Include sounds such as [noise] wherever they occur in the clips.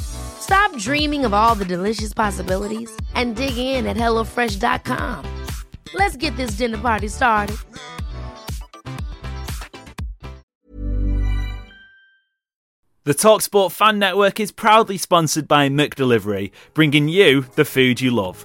Stop dreaming of all the delicious possibilities and dig in at HelloFresh.com. Let's get this dinner party started. The Talksport Fan Network is proudly sponsored by McDelivery, bringing you the food you love.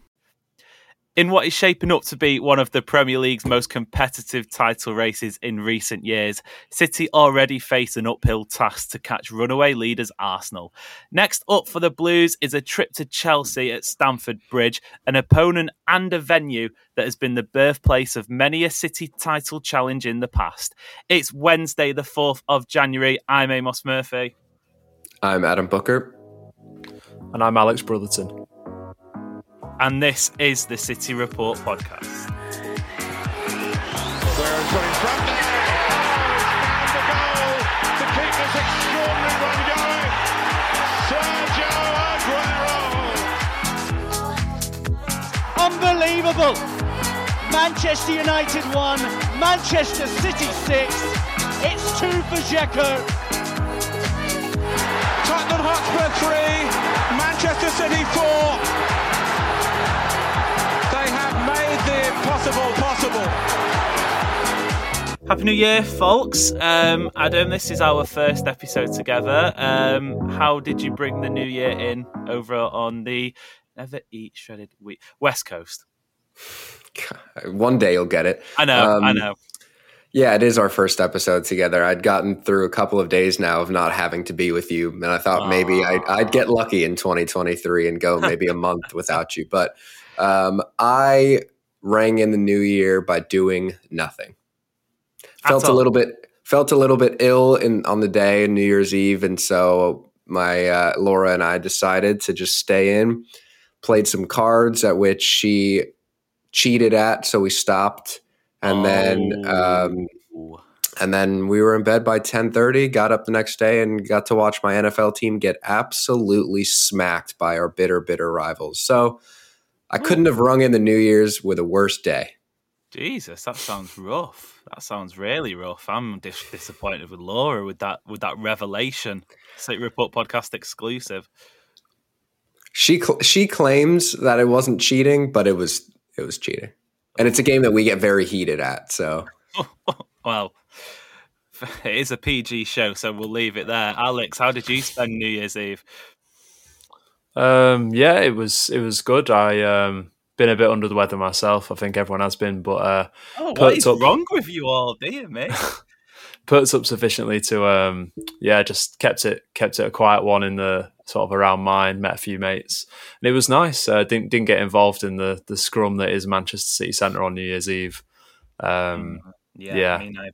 In what is shaping up to be one of the Premier League's most competitive title races in recent years, City already face an uphill task to catch runaway leaders Arsenal. Next up for the Blues is a trip to Chelsea at Stamford Bridge, an opponent and a venue that has been the birthplace of many a City title challenge in the past. It's Wednesday, the 4th of January. I'm Amos Murphy. I'm Adam Booker. And I'm Alex Brotherton and this is the City Report podcast. Unbelievable! Manchester United won, Manchester City six. It's two for Dzeko. Tottenham Hotspur three, Manchester City four made the impossible possible. Happy New Year, folks. Um, Adam, this is our first episode together. Um, how did you bring the new year in over on the Never Eat Shredded Wheat West Coast? [sighs] One day you'll get it. I know, um, I know. Yeah, it is our first episode together. I'd gotten through a couple of days now of not having to be with you, and I thought maybe I'd, I'd, get lucky in 2023 and go maybe a month without you. But um, I rang in the new year by doing nothing. Felt a little bit felt a little bit ill in on the day New Year's Eve, and so my uh, Laura and I decided to just stay in. Played some cards at which she cheated at, so we stopped, and oh. then um, and then we were in bed by ten thirty. Got up the next day and got to watch my NFL team get absolutely smacked by our bitter, bitter rivals. So I hmm. couldn't have rung in the New Year's with a worse day. Jesus, that sounds rough. That sounds really rough. I'm dis- disappointed with Laura with that with that revelation. City Report podcast exclusive. She cl- she claims that it wasn't cheating, but it was it was cheating, and it's a game that we get very heated at. So, [laughs] well, [laughs] it is a PG show, so we'll leave it there. Alex, how did you spend New Year's Eve? Um, yeah, it was it was good. I um been a bit under the weather myself. I think everyone has been, but uh, oh, what is up, wrong with you all, dear me? puts up sufficiently to um yeah, just kept it kept it a quiet one in the sort of around mine. Met a few mates, and it was nice. Uh, didn't didn't get involved in the the scrum that is Manchester City Centre on New Year's Eve. Um, mm, yeah, yeah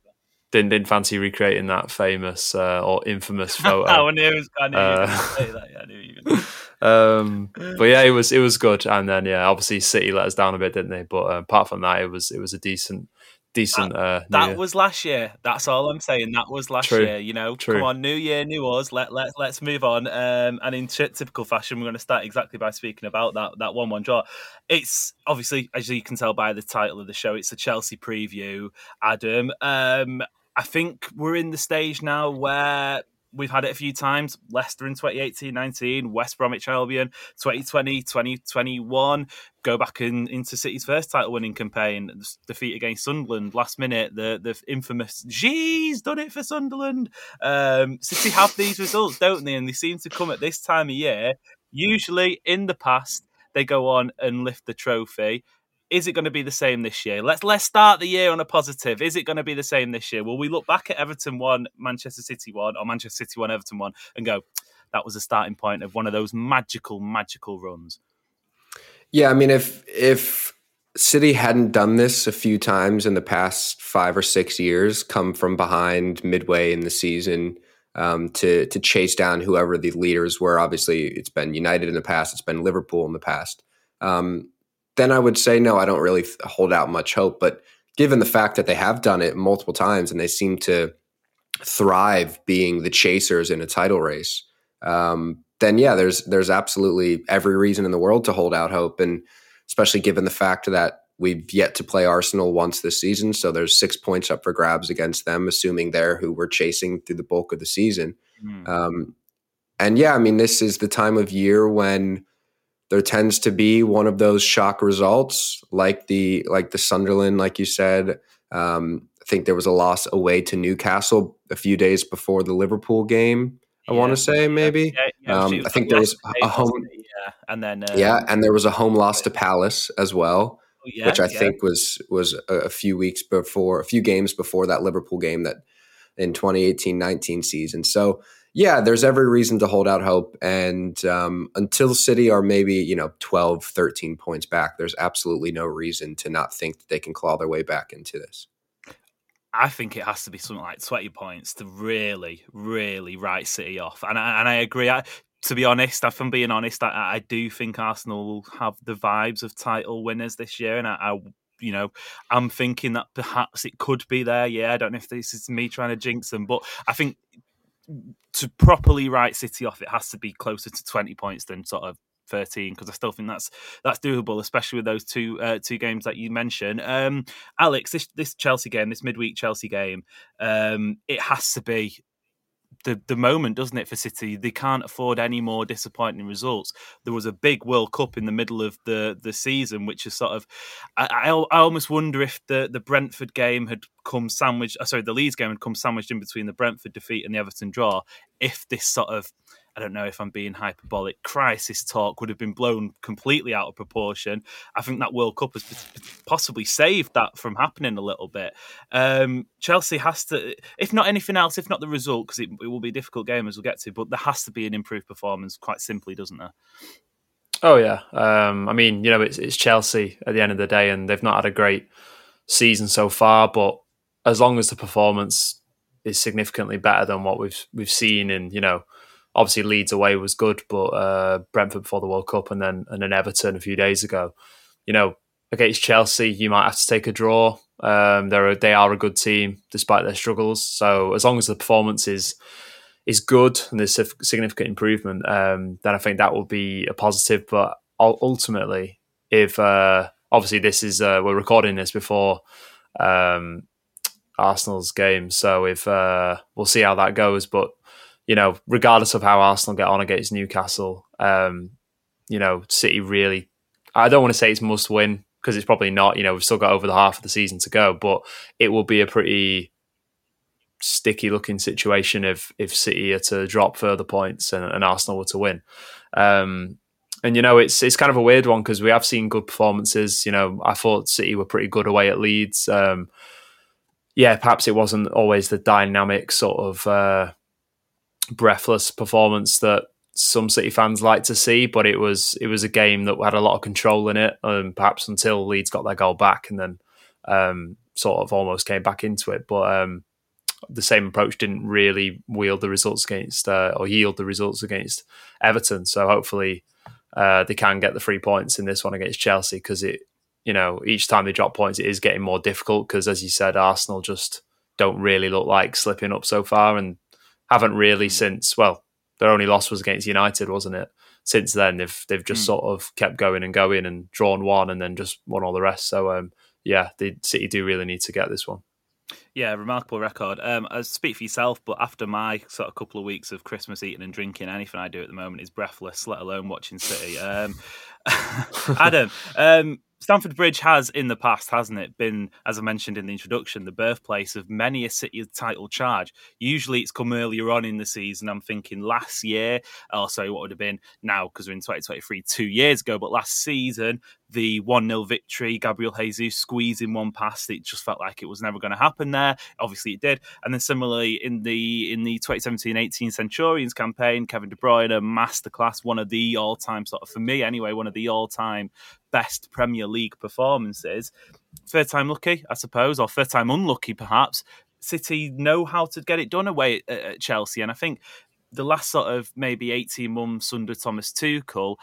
didn't didn't fancy recreating that famous uh, or infamous [laughs] photo. I knew, was, I knew uh, say that. Yeah, I knew you. [laughs] um, but yeah, it was it was good. And then yeah, obviously City let us down a bit, didn't they? But uh, apart from that, it was it was a decent decent. That, uh, that was last year. That's all I'm saying. That was last True. year. You know, True. come on, new year, new us. Let let let's move on. Um, and in t- typical fashion, we're going to start exactly by speaking about that that one one draw. It's obviously, as you can tell by the title of the show, it's a Chelsea preview. Adam, um, I think we're in the stage now where we've had it a few times. Leicester in 2018-19, West Bromwich Albion 2020, 2021. Go back in, into City's first title winning campaign, defeat against Sunderland last minute. The the infamous "Geez, done it for Sunderland." Um, City have these results, don't they? And they seem to come at this time of year. Usually, in the past, they go on and lift the trophy. Is it going to be the same this year? Let's let's start the year on a positive. Is it going to be the same this year? Will we look back at Everton one, Manchester City one, or Manchester City one, Everton one, and go, that was the starting point of one of those magical, magical runs? Yeah, I mean, if if City hadn't done this a few times in the past five or six years, come from behind midway in the season um, to to chase down whoever the leaders were. Obviously, it's been United in the past, it's been Liverpool in the past. Um, then I would say no, I don't really hold out much hope. But given the fact that they have done it multiple times and they seem to thrive being the chasers in a title race, um, then yeah, there's there's absolutely every reason in the world to hold out hope, and especially given the fact that we've yet to play Arsenal once this season, so there's six points up for grabs against them, assuming they're who we're chasing through the bulk of the season. Mm. Um, and yeah, I mean, this is the time of year when there tends to be one of those shock results, like the like the Sunderland, like you said. Um, I think there was a loss away to Newcastle a few days before the Liverpool game. I yeah, want to say maybe. Yeah, yeah, um, I think there was a home. Yeah, and then uh, yeah, and there was a home loss to Palace as well, oh, which I think was was a, a, few weeks before, a few games before that Liverpool game that in 2018-19 season. So yeah, there's every reason to hold out hope. And um, until City are maybe, you know, 12, 13 points back, there's absolutely no reason to not think that they can claw their way back into this. I think it has to be something like 20 points to really, really write City off. And I, and I agree. I, to be honest, if I'm being honest, I, I, do think Arsenal will have the vibes of title winners this year. And I, I you know, I'm thinking that perhaps it could be there. Yeah, I don't know if this is me trying to jinx them, but I think to properly write City off, it has to be closer to 20 points than sort of 13 because I still think that's that's doable, especially with those two uh, two games that you mentioned. Um, Alex, this this Chelsea game, this midweek Chelsea game, um, it has to be the the moment, doesn't it, for City? They can't afford any more disappointing results. There was a big World Cup in the middle of the the season, which is sort of. I, I, I almost wonder if the the Brentford game had come sandwiched. Uh, sorry, the Leeds game had come sandwiched in between the Brentford defeat and the Everton draw. If this sort of I don't know if I'm being hyperbolic, crisis talk would have been blown completely out of proportion. I think that World Cup has possibly saved that from happening a little bit. Um, Chelsea has to, if not anything else, if not the result, because it, it, will be a difficult game as we'll get to, but there has to be an improved performance, quite simply, doesn't there? Oh yeah, um, I mean, you know, it's, it's Chelsea at the end of the day, and they've not had a great season so far. But as long as the performance is significantly better than what we've we've seen in, you know, obviously Leeds away was good, but uh, Brentford before the World Cup and then and then Everton a few days ago. You know, against Chelsea, you might have to take a draw. Um, they're a, they are a good team despite their struggles. So as long as the performance is is good and there's significant improvement, um, then I think that will be a positive. But ultimately, if uh, obviously this is uh, we're recording this before um, Arsenal's game, so if uh, we'll see how that goes. But you know, regardless of how Arsenal get on against Newcastle, um, you know, City really, I don't want to say it's must win because it's probably not. You know, we've still got over the half of the season to go, but it will be a pretty sticky looking situation if if City are to drop further points and, and Arsenal were to win. Um, and you know, it's it's kind of a weird one because we have seen good performances. You know, I thought City were pretty good away at Leeds. Um, yeah, perhaps it wasn't always the dynamic sort of. Uh, breathless performance that some City fans like to see, but it was it was a game that had a lot of control in it, and perhaps until Leeds got their goal back and then um, sort of almost came back into it. But um, the same approach didn't really wield the results against uh, or yield the results against Everton. So hopefully uh, they can get the three points in this one against Chelsea because it, you know, each time they drop points, it is getting more difficult because, as you said, Arsenal just don't really look like slipping up so far, and haven't really hmm. since well their only loss was against United, wasn't it? Since then, they've they've just mm. sort of kept going and going and drawn one and then just won all the rest. So um, yeah, the City do really need to get this one. Yeah, remarkable record. Um, I speak for yourself, but after my sort of couple of weeks of Christmas eating and drinking, anything I do at the moment is breathless, let alone watching City. Um, [laughs] Adam, um, Stamford Bridge has in the past, hasn't it, been, as I mentioned in the introduction, the birthplace of many a City title charge. Usually it's come earlier on in the season. I'm thinking last year, oh, sorry, what would have been now, because we're in 2023, two years ago, but last season, the 1 0 victory, Gabriel Jesus squeezing one past, it just felt like it was never going to happen there. Obviously it did. And then similarly in the in the 2017 18 Centurions campaign, Kevin De Bruyne, a masterclass, one of the all time, sort of for me anyway, one of the all time best Premier League performances. Third time lucky, I suppose, or third time unlucky, perhaps. City know how to get it done away at, at Chelsea, and I think the last sort of maybe 18 months under Thomas Tuchel,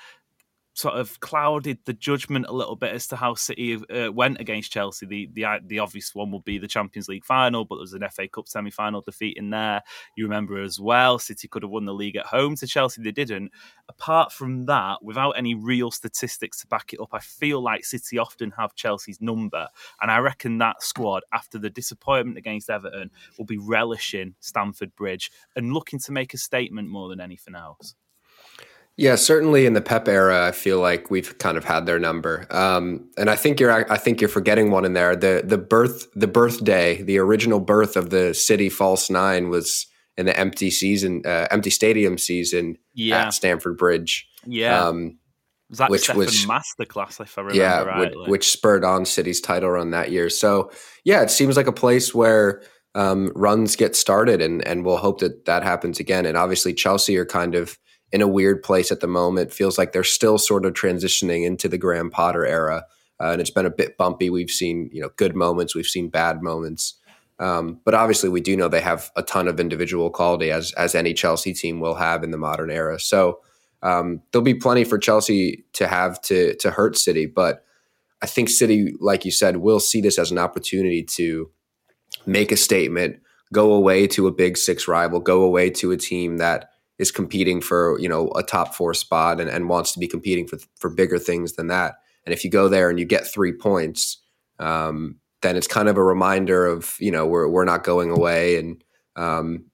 sort of clouded the judgment a little bit as to how City uh, went against Chelsea. The, the the obvious one would be the Champions League final, but there was an FA Cup semi final defeat in there. You remember as well, City could have won the league at home to Chelsea. They didn't. Apart from that, without any real statistics to back it up, I feel like City often have Chelsea's number. And I reckon that squad, after the disappointment against Everton, will be relishing Stamford Bridge and looking to make a statement more than anything else. Yeah, certainly in the Pep era, I feel like we've kind of had their number. Um, and I think you're, I think you're forgetting one in there. The the birth, the birthday, the original birth of the City False Nine was in the empty season, uh, empty stadium season yeah. at Stamford Bridge. Yeah. Um, was that which was masterclass, if I remember yeah, rightly. Which, which, spurred on City's title run that year. So yeah, it seems like a place where um, runs get started, and and we'll hope that that happens again. And obviously, Chelsea are kind of in a weird place at the moment. Feels like they're still sort of transitioning into the Graham Potter era, uh, and it's been a bit bumpy. We've seen you know good moments, we've seen bad moments, um, but obviously we do know they have a ton of individual quality, as as any Chelsea team will have in the modern era. So um, there'll be plenty for Chelsea to have to to hurt City, but I think City, like you said, will see this as an opportunity to make a statement, go away to a big six rival, go away to a team that is competing for you know a top four spot and, and wants to be competing for for bigger things than that. And if you go there and you get three points, um, then it's kind of a reminder of you know we're we're not going away, and um,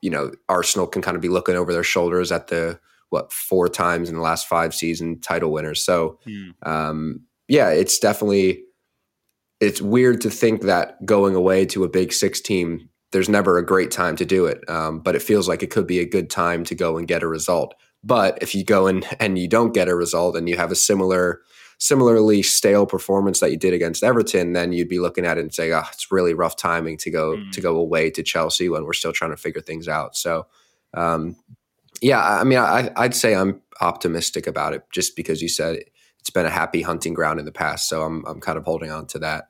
you know Arsenal can kind of be looking over their shoulders at the what four times in the last five season title winners. So mm. um, yeah, it's definitely it's weird to think that going away to a big six team there's never a great time to do it. Um, but it feels like it could be a good time to go and get a result. But if you go and [laughs] and you don't get a result and you have a similar similarly stale performance that you did against Everton, then you'd be looking at it and saying, "Oh, it's really rough timing to go mm. to go away to Chelsea when we're still trying to figure things out." So, um, yeah, I mean, I, I'd say I'm optimistic about it just because you said it's been a happy hunting ground in the past. So I'm I'm kind of holding on to that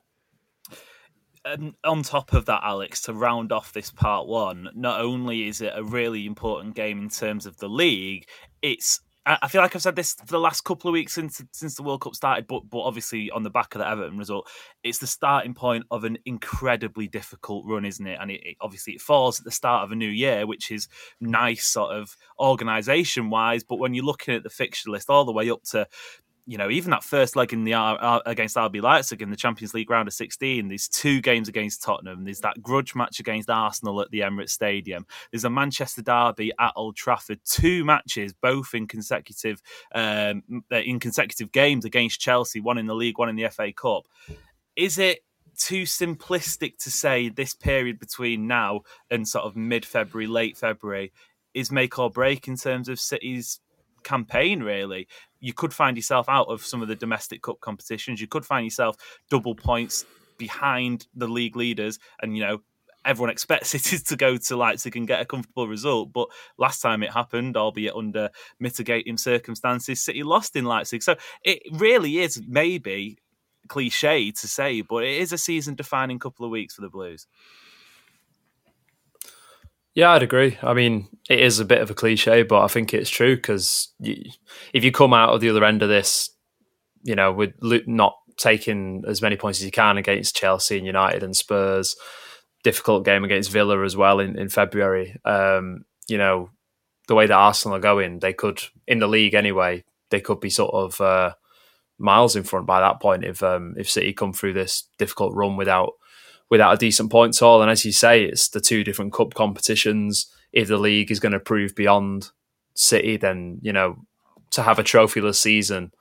and on top of that, Alex, to round off this part one, not only is it a really important game in terms of the league, it's I feel like I've said this for the last couple of weeks since since the World Cup started, but but obviously on the back of the Everton result, it's the starting point of an incredibly difficult run, isn't it? And it, it obviously it falls at the start of a new year, which is nice, sort of organisation wise. But when you're looking at the fixture list all the way up to you know, even that first leg in the uh, against RB Leipzig in the Champions League round of 16, there's two games against Tottenham. There's that grudge match against Arsenal at the Emirates Stadium. There's a Manchester derby at Old Trafford. Two matches, both in consecutive um, uh, in consecutive games against Chelsea. One in the league, one in the FA Cup. Is it too simplistic to say this period between now and sort of mid February, late February is make or break in terms of City's campaign, really. You could find yourself out of some of the domestic cup competitions. You could find yourself double points behind the league leaders, and you know everyone expects [laughs] it to go to Leipzig and get a comfortable result. But last time it happened, albeit under mitigating circumstances, City lost in Leipzig. So it really is maybe cliche to say, but it is a season defining couple of weeks for the Blues. Yeah, I'd agree. I mean, it is a bit of a cliche, but I think it's true because if you come out of the other end of this, you know, with not taking as many points as you can against Chelsea and United and Spurs, difficult game against Villa as well in, in February. Um, you know, the way that Arsenal are going, they could, in the league anyway, they could be sort of uh, miles in front by that point if um, if City come through this difficult run without without a decent point haul. And as you say, it's the two different cup competitions. If the league is going to prove beyond City, then you know to have a trophyless season.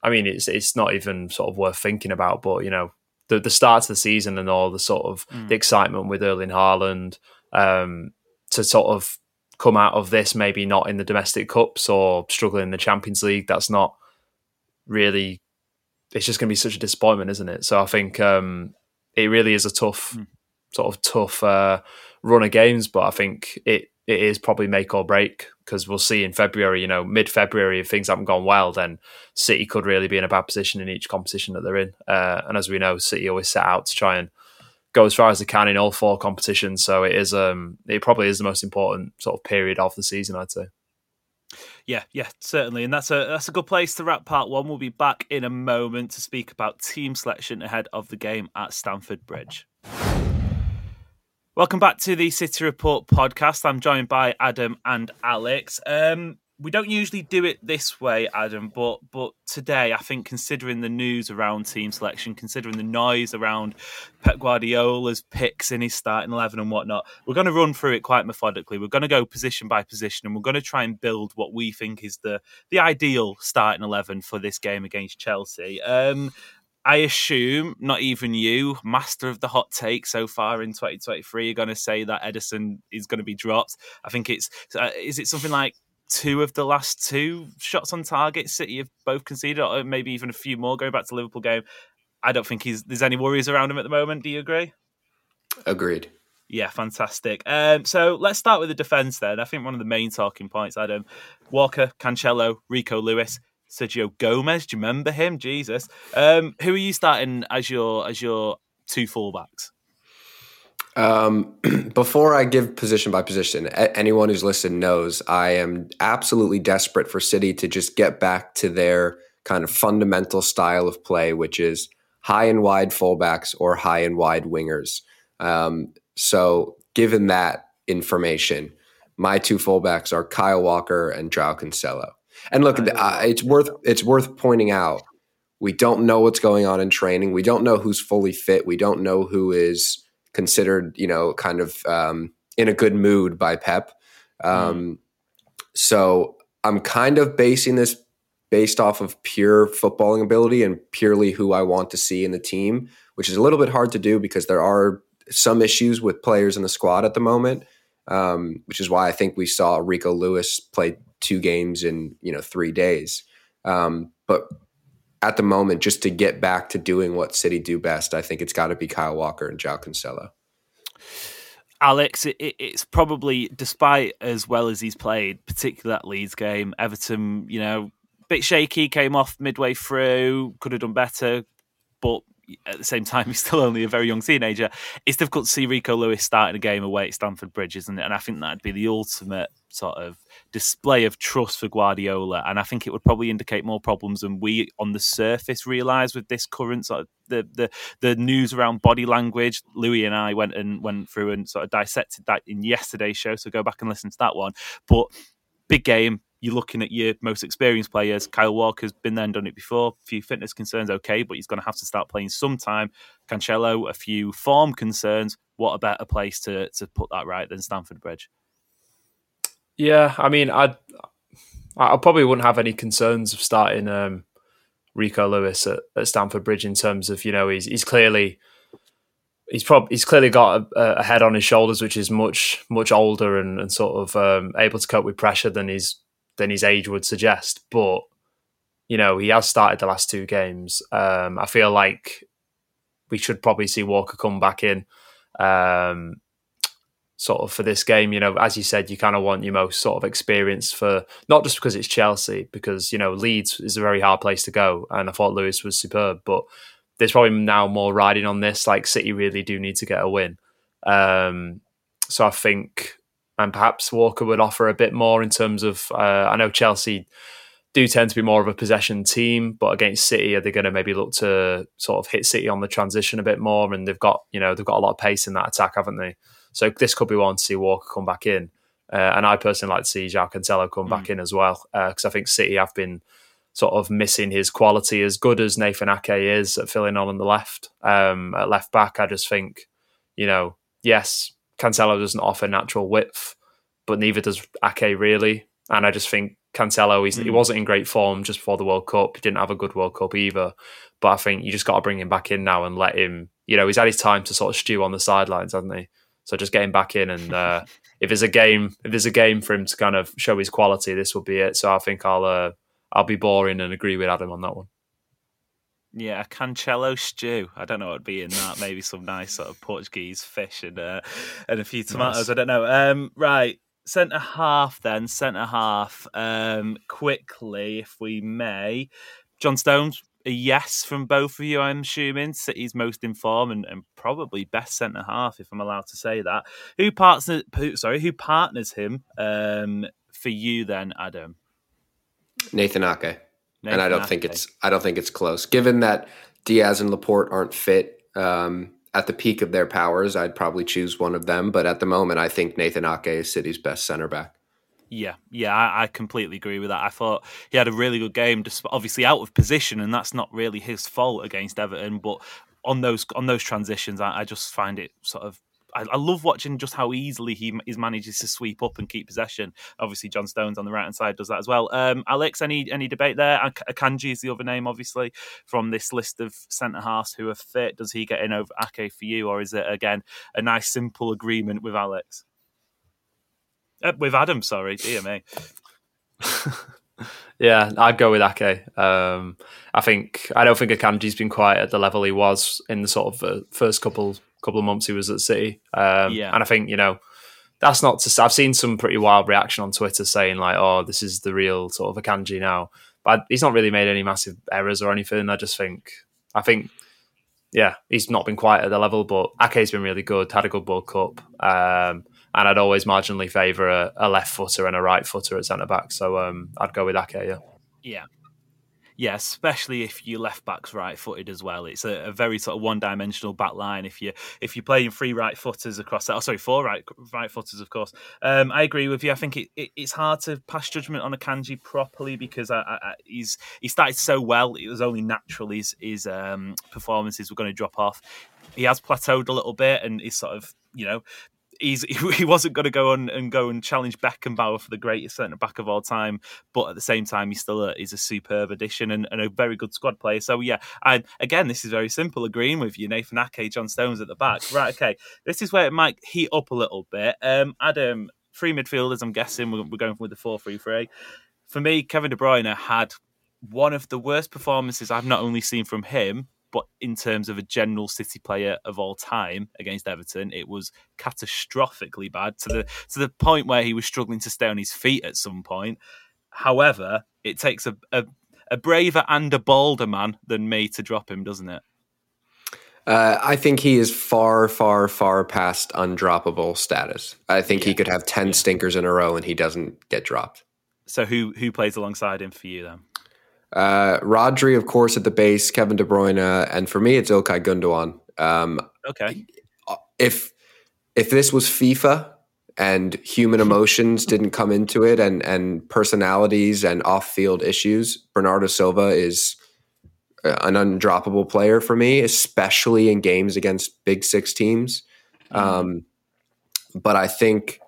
I mean, it's it's not even sort of worth thinking about. But you know, the the start of the season and all the sort of mm. the excitement with Erling Haaland um, to sort of come out of this maybe not in the domestic cups or struggling in the Champions League. That's not really. It's just going to be such a disappointment, isn't it? So I think um, it really is a tough, mm. sort of tough uh, run of games. But I think it it is probably make or break because we'll see in February. You know, mid February, if things haven't gone well, then City could really be in a bad position in each competition that they're in. Uh, and as we know, City always set out to try and go as far as they can in all four competitions. So it is um it probably is the most important sort of period of the season, I'd say. Yeah, yeah, certainly, and that's a that's a good place to wrap part one. We'll be back in a moment to speak about team selection ahead of the game at Stamford Bridge. Welcome back to the City Report podcast. I'm joined by Adam and Alex. Um, we don't usually do it this way, Adam, but but today I think considering the news around team selection, considering the noise around Pep Guardiola's picks in his starting eleven and whatnot, we're going to run through it quite methodically. We're going to go position by position, and we're going to try and build what we think is the the ideal starting eleven for this game against Chelsea. Um, I assume not even you, master of the hot take so far in 2023, are going to say that Ederson is going to be dropped. I think it's uh, is it something like two of the last two shots on target City have both conceded, or maybe even a few more going back to Liverpool game. I don't think he's there's any worries around him at the moment. Do you agree? Agreed. Yeah, fantastic. Um, so let's start with the defence then. I think one of the main talking points, Adam, Walker, Cancelo, Rico Lewis, Sergio Gomez. Do you remember him? Jesus. Um, who are you starting as your as your two fullbacks? Um, [clears throat] before I give position by position, anyone who's listened knows I am absolutely desperate for City to just get back to their kind of fundamental style of play, which is high and wide fullbacks or high and wide wingers. Um, so, given that information, my two fullbacks are Kyle Walker and Joao Cancelo. And look, uh, it's worth it's worth pointing out we don't know what's going on in training. We don't know who's fully fit. We don't know who is considered, you know, kind of um, in a good mood by Pep. Um, mm. So I'm kind of basing this based off of pure footballing ability and purely who I want to see in the team, which is a little bit hard to do because there are some issues with players in the squad at the moment. Um, which is why I think we saw Rico Lewis play two games in you know three days. Um, but at the moment, just to get back to doing what City do best, I think it's got to be Kyle Walker and Joao Cancelo. Alex, it, it's probably, despite as well as he's played, particularly that Leeds game, Everton, you know, bit shaky, came off midway through, could have done better, but at the same time, [laughs] he's still only a very young teenager. It's difficult to see Rico Lewis starting a game away at Stamford Bridge, isn't it? And I think that'd be the ultimate sort of display of trust for Guardiola. And I think it would probably indicate more problems than we on the surface realise with this current sort of the, the the news around body language. Louis and I went and went through and sort of dissected that in yesterday's show. So go back and listen to that one. But big game, you're looking at your most experienced players. Kyle Walker's been there and done it before. A few fitness concerns, okay, but he's going to have to start playing sometime. Cancelo, a few form concerns. What a better place to to put that right than Stamford Bridge? Yeah, I mean, I I probably wouldn't have any concerns of starting um, Rico Lewis at, at Stamford Bridge in terms of you know he's he's clearly he's probably he's clearly got a, a, head on his shoulders, which is much much older and, and sort of um, able to cope with pressure than his than his age would suggest. But you know, he has started the last two games. Um, I feel like we should probably see Walker come back in. Um, sort of for this game, you know, as you said, you kind of want your most sort of experience for not just because it's Chelsea, because you know Leeds is a very hard place to go, and I thought Lewis was superb, but there's probably now more riding on this. Like City really do need to get a win, um, so I think and perhaps Walker would offer a bit more in terms of. Uh, I know Chelsea do tend to be more of a possession team, but against City, are they going to maybe look to sort of hit City on the transition a bit more? And they've got you know they've got a lot of pace in that attack, haven't they? So this could be one to see Walker come back in. Uh, and I personally like to see Joao Cancelo come mm. back in as well because uh, I think City have been sort of missing his quality as good as Nathan Ake is at filling on on the left. Um, at left back, I just think, you know, yes, Cancelo doesn't offer natural width, but neither does Ake really. And I just think Cancelo, mm. he hmm. wasn't in great form just before the World Cup. He didn't have a good World Cup either. But I think you just got to bring him back in now and let him, you know, he's had his time to sort of stew on the sidelines, hasn't he? So just get him back in and uh, [laughs] if there's a game, if there's a game for him to kind of show his quality, this will be it. So I think I'll uh, I'll be boring and agree with Adam on that one. Yeah, a Cancelo stew. I don't know what would be in that. Maybe some nice sort of Portuguese fish and uh, and a few tomatoes. Nice. I don't know. Um, right, centre half then. Centre half. Um, quickly, if we may, John Stones. A yes from both of you, I'm assuming. City's most informed and, and probably best centre half, if I'm allowed to say that. Who partners? Who, sorry, who partners him um, for you then, Adam? Nathan Ake. Nathan and I don't think it's I don't think it's close. Given that Dias and Laporte aren't fit um, at the peak of their powers, I'd probably choose one of them. But at the moment, I think Nathan Ake is City's best center back. Yeah, yeah, I, I, completely agree with that. I thought he had a really good game, just obviously out of position, and that's not really his fault against Everton. But on those on those transitions, I, I just find it sort of I, I, love watching just how easily he, he manages to sweep up and keep possession. Obviously, John Stones on the right hand side does that as well. Um, Alex, any any debate there? Akanji is the other name, obviously, from this list of centre halves who are fit. Does he get in over Ake for you, or is it again a nice simple agreement with Alex? Uh, with Adam, sorry, dear me. [laughs] yeah, I'd go with Ake. Um, I think I don't think Akanji's been quite at the level he was in the sort of uh, first couple couple of months he was at City. Um, yeah. And I think, you know, that's not to. I've seen some pretty wild reaction on Twitter saying like, "Oh, this is the real sort of Akanji now." But he's not really made any massive errors or anything. I just think, I think, yeah, he's not been quite at the level. But Ake's been really good. Had a good World Cup, um, and I'd always marginally favour a, a, left footer and a right footer at centre back. So um, I'd go with Ake. Yeah. Yeah, yeah, especially if your left back's right footed as well. It's a, a very sort of one dimensional back line. If you if you're playing three right footers across that, oh sorry, four right right footers, of course. Um, I agree with you. I think it, it, it's hard to pass judgment on Akanji properly because I, I, he's he started so well. It was only natural his his um, performances were going to drop off. He has plateaued a little bit, and he's sort of you know he's [laughs] he wasn't going to go on and go and challenge Beckenbauer for the greatest centre back of all time, but at the same time, he's still a, he's a superb addition and, and, a very good squad player. So yeah, and again, this is very simple. Agreeing with you, Nathan Ake, John Stones at the back. [laughs] Right, okay, this is where it might heat up a little bit. Um, Adam, three midfielders. I'm guessing we're, we're going with the four-three-three. For me, Kevin De Bruyne had one of the worst performances I've not only seen from him but in terms of a general City player of all time against Everton, it was catastrophically bad to the to the point where he was struggling to stay on his feet at some point. However, it takes a, a, a braver and a bolder man than me to drop him, doesn't it? Uh, I think he is far, far, far past undroppable status. I think yeah. he could have ten yeah. stinkers in a row and he doesn't get dropped. So who who plays alongside him for you then? Uh, Rodri, of course, at the base, Kevin De Bruyne, and for me, it's Ilkay Gundogan. Um, okay. If if this was FIFA and human emotions [laughs] didn't come into it, and and personalities and off field issues, Bernardo Silva is an undroppable player for me, especially in games against Big Six teams. Mm-hmm. Um, but I think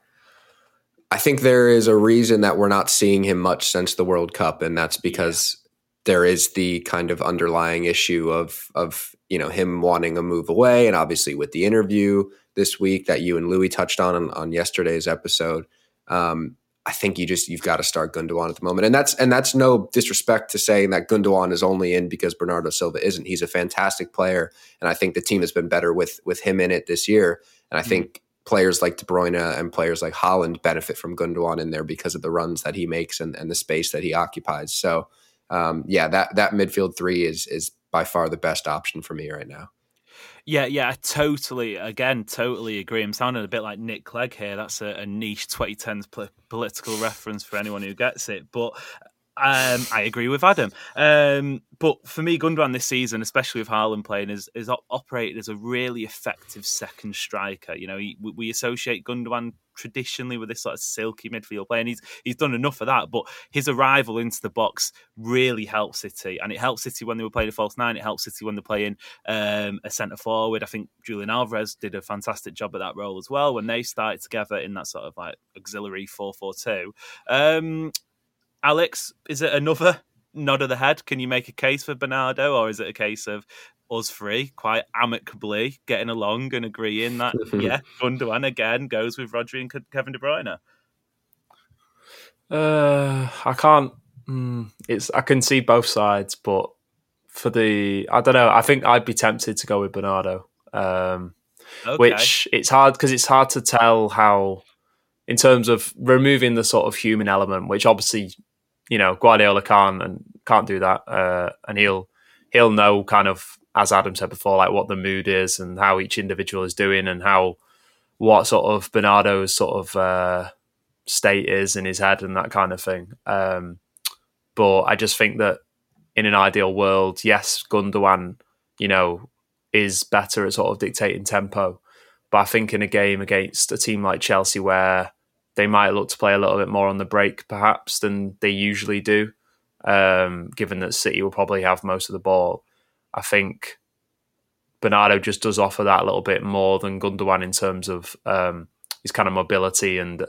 I think there is a reason that we're not seeing him much since the World Cup, and that's because there is the kind of underlying issue of of you know him wanting a move away, and obviously with the interview this week that you and Louis touched on on, on yesterday's episode. Um, I think you just you've got to start Gundogan at the moment, and that's and that's no disrespect to saying that Gundogan is only in because Bernardo Silva isn't. He's a fantastic player, and I think the team has been better with with him in it this year. And I mm-hmm. think players like De Bruyne and players like Haaland benefit from Gundogan in there because of the runs that he makes and, and the space that he occupies. So um, yeah, that that midfield three is is by far the best option for me right now. Yeah, yeah, I totally, again, totally agree. I'm sounding a bit like Nick Clegg here. That's a, a niche 2010s political reference for anyone who gets it. But Um, I agree with Adam. Um, but for me, Gundogan this season, especially with Haaland playing, is operated as a really effective second striker. You know, he, we associate Gundogan traditionally with this sort of silky midfield play, and he's he's done enough of that. But his arrival into the box really helps City, and it helped City when they were playing a false nine. It helps City when they're playing um, a centre forward. I think Julian Alvarez did a fantastic job at that role as well when they started together in that sort of like auxiliary four four two. Alex, is it another nod of the head? Can you make a case for Bernardo, or is it a case of us three quite amicably getting along and agreeing that [laughs] yeah, Gundogan again goes with Rodri and Kevin De Bruyne? Uh, I can't. Mm, it's I can see both sides, but for the I don't know. I think I'd be tempted to go with Bernardo. Um, okay. Which it's hard because it's hard to tell how, in terms of removing the sort of human element, which obviously you know Guardiola can't and can't do that, uh, and he'll he'll know kind of as Adam said before, like what the mood is and how each individual is doing and how what sort of Bernardo's sort of uh, state is in his head and that kind of thing. Um, but I just think that in an ideal world, yes, Gundogan, you know, is better at sort of dictating tempo. But I think in a game against a team like Chelsea where they might look to play a little bit more on the break, perhaps than they usually do. Um, given that City will probably have most of the ball, I think Bernardo just does offer that a little bit more than Gundogan in terms of um, his kind of mobility and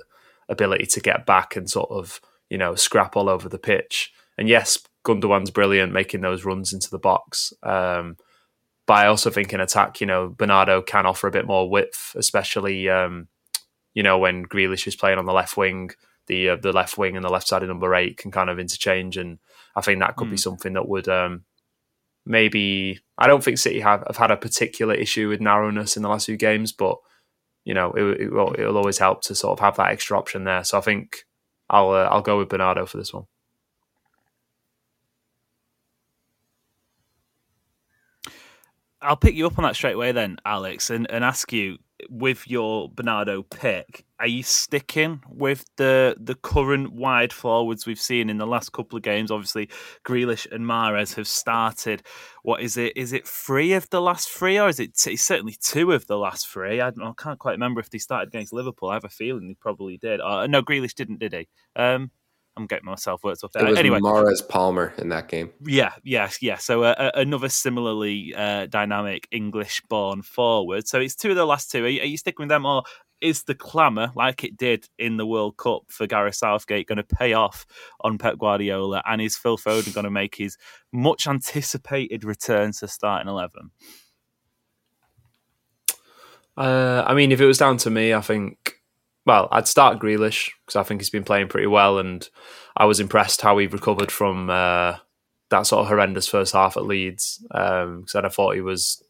ability to get back and sort of you know scrap all over the pitch. And yes, Gundogan's brilliant making those runs into the box. Um, but I also think in attack, you know, Bernardo can offer a bit more width, especially um, you know, when Grealish is playing on the left wing, the uh, the left wing and the left side of number eight can kind of interchange, and I think that could mm. be hmm. something that would um, maybe. I don't think City have, have had a particular issue with narrowness in the last few games, but you know, it, it will it'll always help to sort of have that extra option there. So I think I'll uh, I'll go with Bernardo for this one. I'll pick you up on that straight away then, Alex, and, and ask you with your Bernardo pick, are you sticking with the the current wide forwards we've seen in the last couple of games? Obviously, Grealish and Mahrez have started. What is it? Is it three of the last three, or is it t- certainly two of the last three? I, I, can't quite remember if they started against Liverpool. I have a feeling they probably did. Uh, no, Grealish didn't, did he? Um, I'm getting myself worked up there. It was anyway, Mahrez Palmer in that game. Yeah, yes, yeah. So uh, another similarly uh, dynamic English-born forward. So it's two of the last two. Are you, are you sticking with them, or is the clamour, like it did in the World Cup for Gareth Southgate, going to pay off on Pep Guardiola? And is Phil Foden going to make his much anticipated return to starting eleven? Uh, I mean, if it was down to me, I think well, I'd start Grealish because I think he's been playing pretty well, and I was impressed how he recovered from uh, that sort of horrendous first half at Leeds. Because um, I thought he was,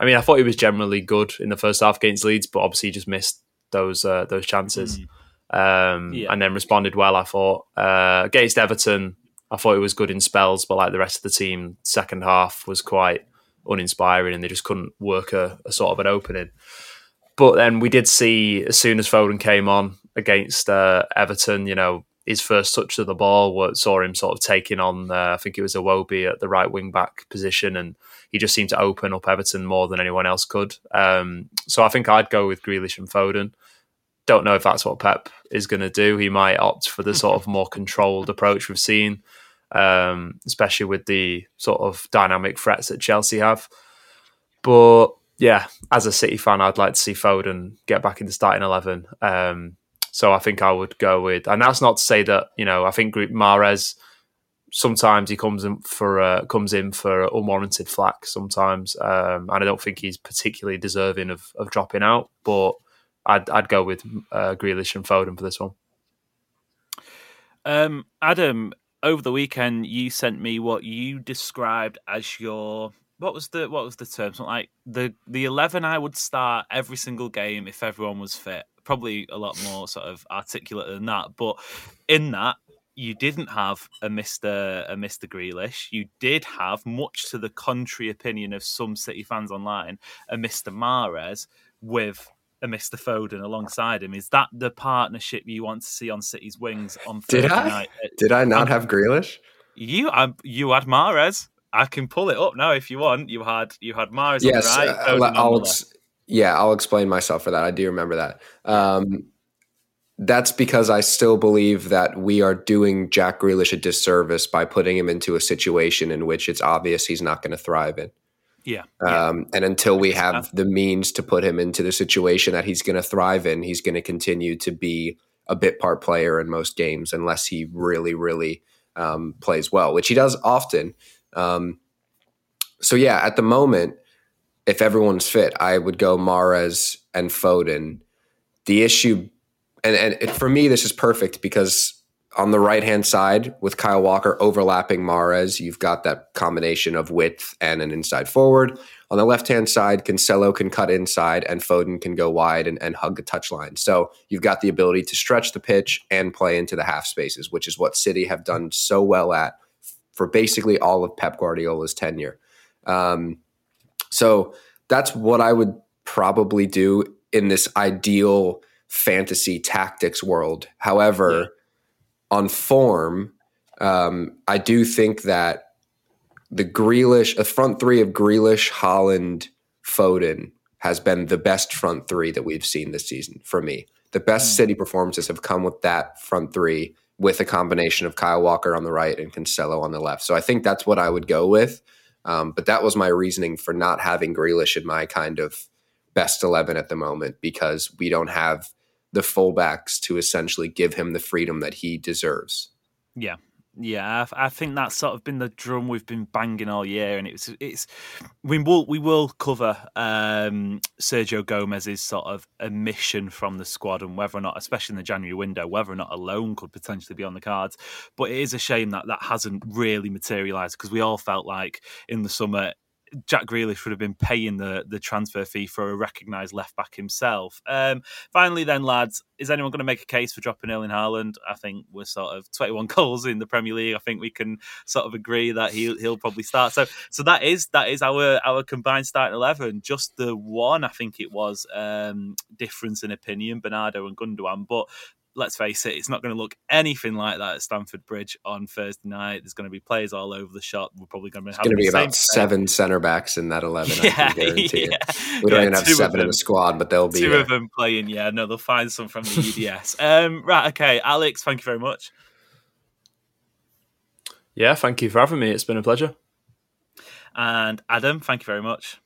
I mean, I thought he was generally good in the first half against Leeds, but obviously he just missed those uh, those chances, mm. um, yeah. and then responded well. I thought uh, against Everton, I thought he was good in spells, but like the rest of the team, second half was quite uninspiring, and they just couldn't work a, a sort of an opening. But then we did see as soon as Foden came on against uh, Everton, you know, his first touch of the ball saw him sort of taking on, uh, I think it was Iwobi at the right wing back position, and he just seemed to open up Everton more than anyone else could. Um, so I think I'd go with Grealish and Foden. Don't know if that's what Pep is going to do. He might opt for the sort of [laughs] more controlled approach we've seen, um, especially with the sort of dynamic threats that Chelsea have. But yeah, as a City fan, I'd like to see Foden get back into starting eleven. Um, so I think I would go with, and that's not to say that you know I think Group Mahrez sometimes he comes in for uh, comes in for unwarranted flack sometimes, um, and I don't think he's particularly deserving of, of dropping out. But I'd I'd go with uh, Grealish and Foden for this one. Um, Adam, over the weekend, you sent me what you described as your what was the what was the term? Something like the the eleven I would start every single game if everyone was fit. Probably a lot more sort of articulate than that, but in that you didn't have a Mister a Mister Grealish. You did have, much to the contrary opinion of some City fans online, a Mister Mahrez with a Mr. Foden alongside him. Is that the partnership you want to see on City's wings on Did Thursday I? night? Did I not have Grealish? You, um, you had Mahrez. I can pull it up now if you want. You had you had Mahrez Yes, on the right. uh, I'll ex- yeah, I'll explain myself for that. I do remember that. Um, that's because I still believe that we are doing Jack Grealish a disservice by putting him into a situation in which it's obvious he's not going to thrive in. Yeah, yeah. Um, and until we have the means to put him into the situation that he's going to thrive in, he's going to continue to be a bit part player in most games unless he really, really um, plays well, which he does often. Um, so, yeah, at the moment, if everyone's fit, I would go Mahrez and Foden. The issue, and, and it, for me, this is perfect because on the right hand side with Kyle Walker overlapping Mahrez, you've got that combination of width and an inside forward. On the left hand side, Cancelo can cut inside and Foden can go wide and, and hug the touchline. So you've got the ability to stretch the pitch and play into the half spaces, which is what City have done so well at for basically all of Pep Guardiola's tenure. Um, so that's what I would probably do in this ideal fantasy tactics world. However, on form, um, I do think that the Grealish, a front three of Grealish, Haaland, Foden has been the best front three that we've seen this season for me. The best City performances have come with that front three with a combination of Kyle Walker on the right and Cancelo on the left. So I think that's what I would go with. Um, but that was my reasoning for not having Grealish in my kind of best 11 at the moment because we don't have the fullbacks to essentially give him the freedom that he deserves. Yeah, yeah. I, I think that's sort of been the drum we've been banging all year, and it's it's we will we will cover um, Sergio Gomez's sort of omission from the squad and whether or not, especially in the January window, whether or not a loan could potentially be on the cards. But it is a shame that that hasn't really materialised because we all felt like in the summer Jack Grealish would have been paying the the transfer fee for a recognised left back himself. Um, finally, then, lads, is anyone going to make a case for dropping Erling Haaland? I think we're sort of 21 [laughs] goals in the Premier League. I think we can sort of agree that he'll he'll probably start. So so that is that is our our combined starting eleven. Just the one, I think it was um, difference in opinion, Bernardo and Gundogan, but let's face it, it's not going to look anything like that at Stamford Bridge on Thursday night. There's going to be players all over the shop. We're probably going to It's going to be about seven center backs in that 11. I [laughs] Yeah, can guarantee yeah. it. We don't Yeah, even have seven in them. the squad, but they'll be Two there. of them playing, yeah. No, they'll find some from the EDS. [laughs] um, right, okay. Alex, thank you very much. Yeah, thank you for having me. It's been a pleasure. And Adam, thank you very much.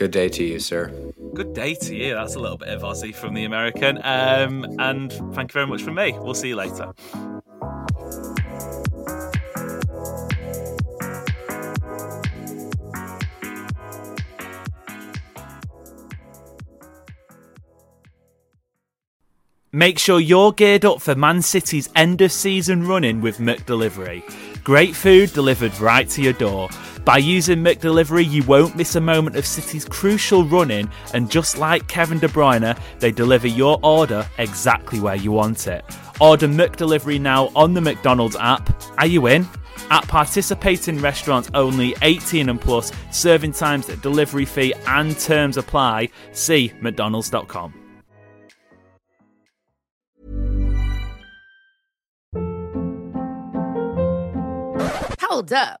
Good day to you, sir. Good day to you. That's a little bit of Aussie from the American. Um, and thank you very much from me. We'll see you later. Make sure you're geared up for Man City's end of season running with McDelivery. Great food delivered right to your door. By using McDelivery, you won't miss a moment of City's crucial running, and just like Kevin De Bruyne, they deliver your order exactly where you want it. Order McDelivery now on the McDonald's app. Are you in? At participating restaurants only 18 and plus, serving times, delivery fee, and terms apply. See McDonald's.com. Hold up.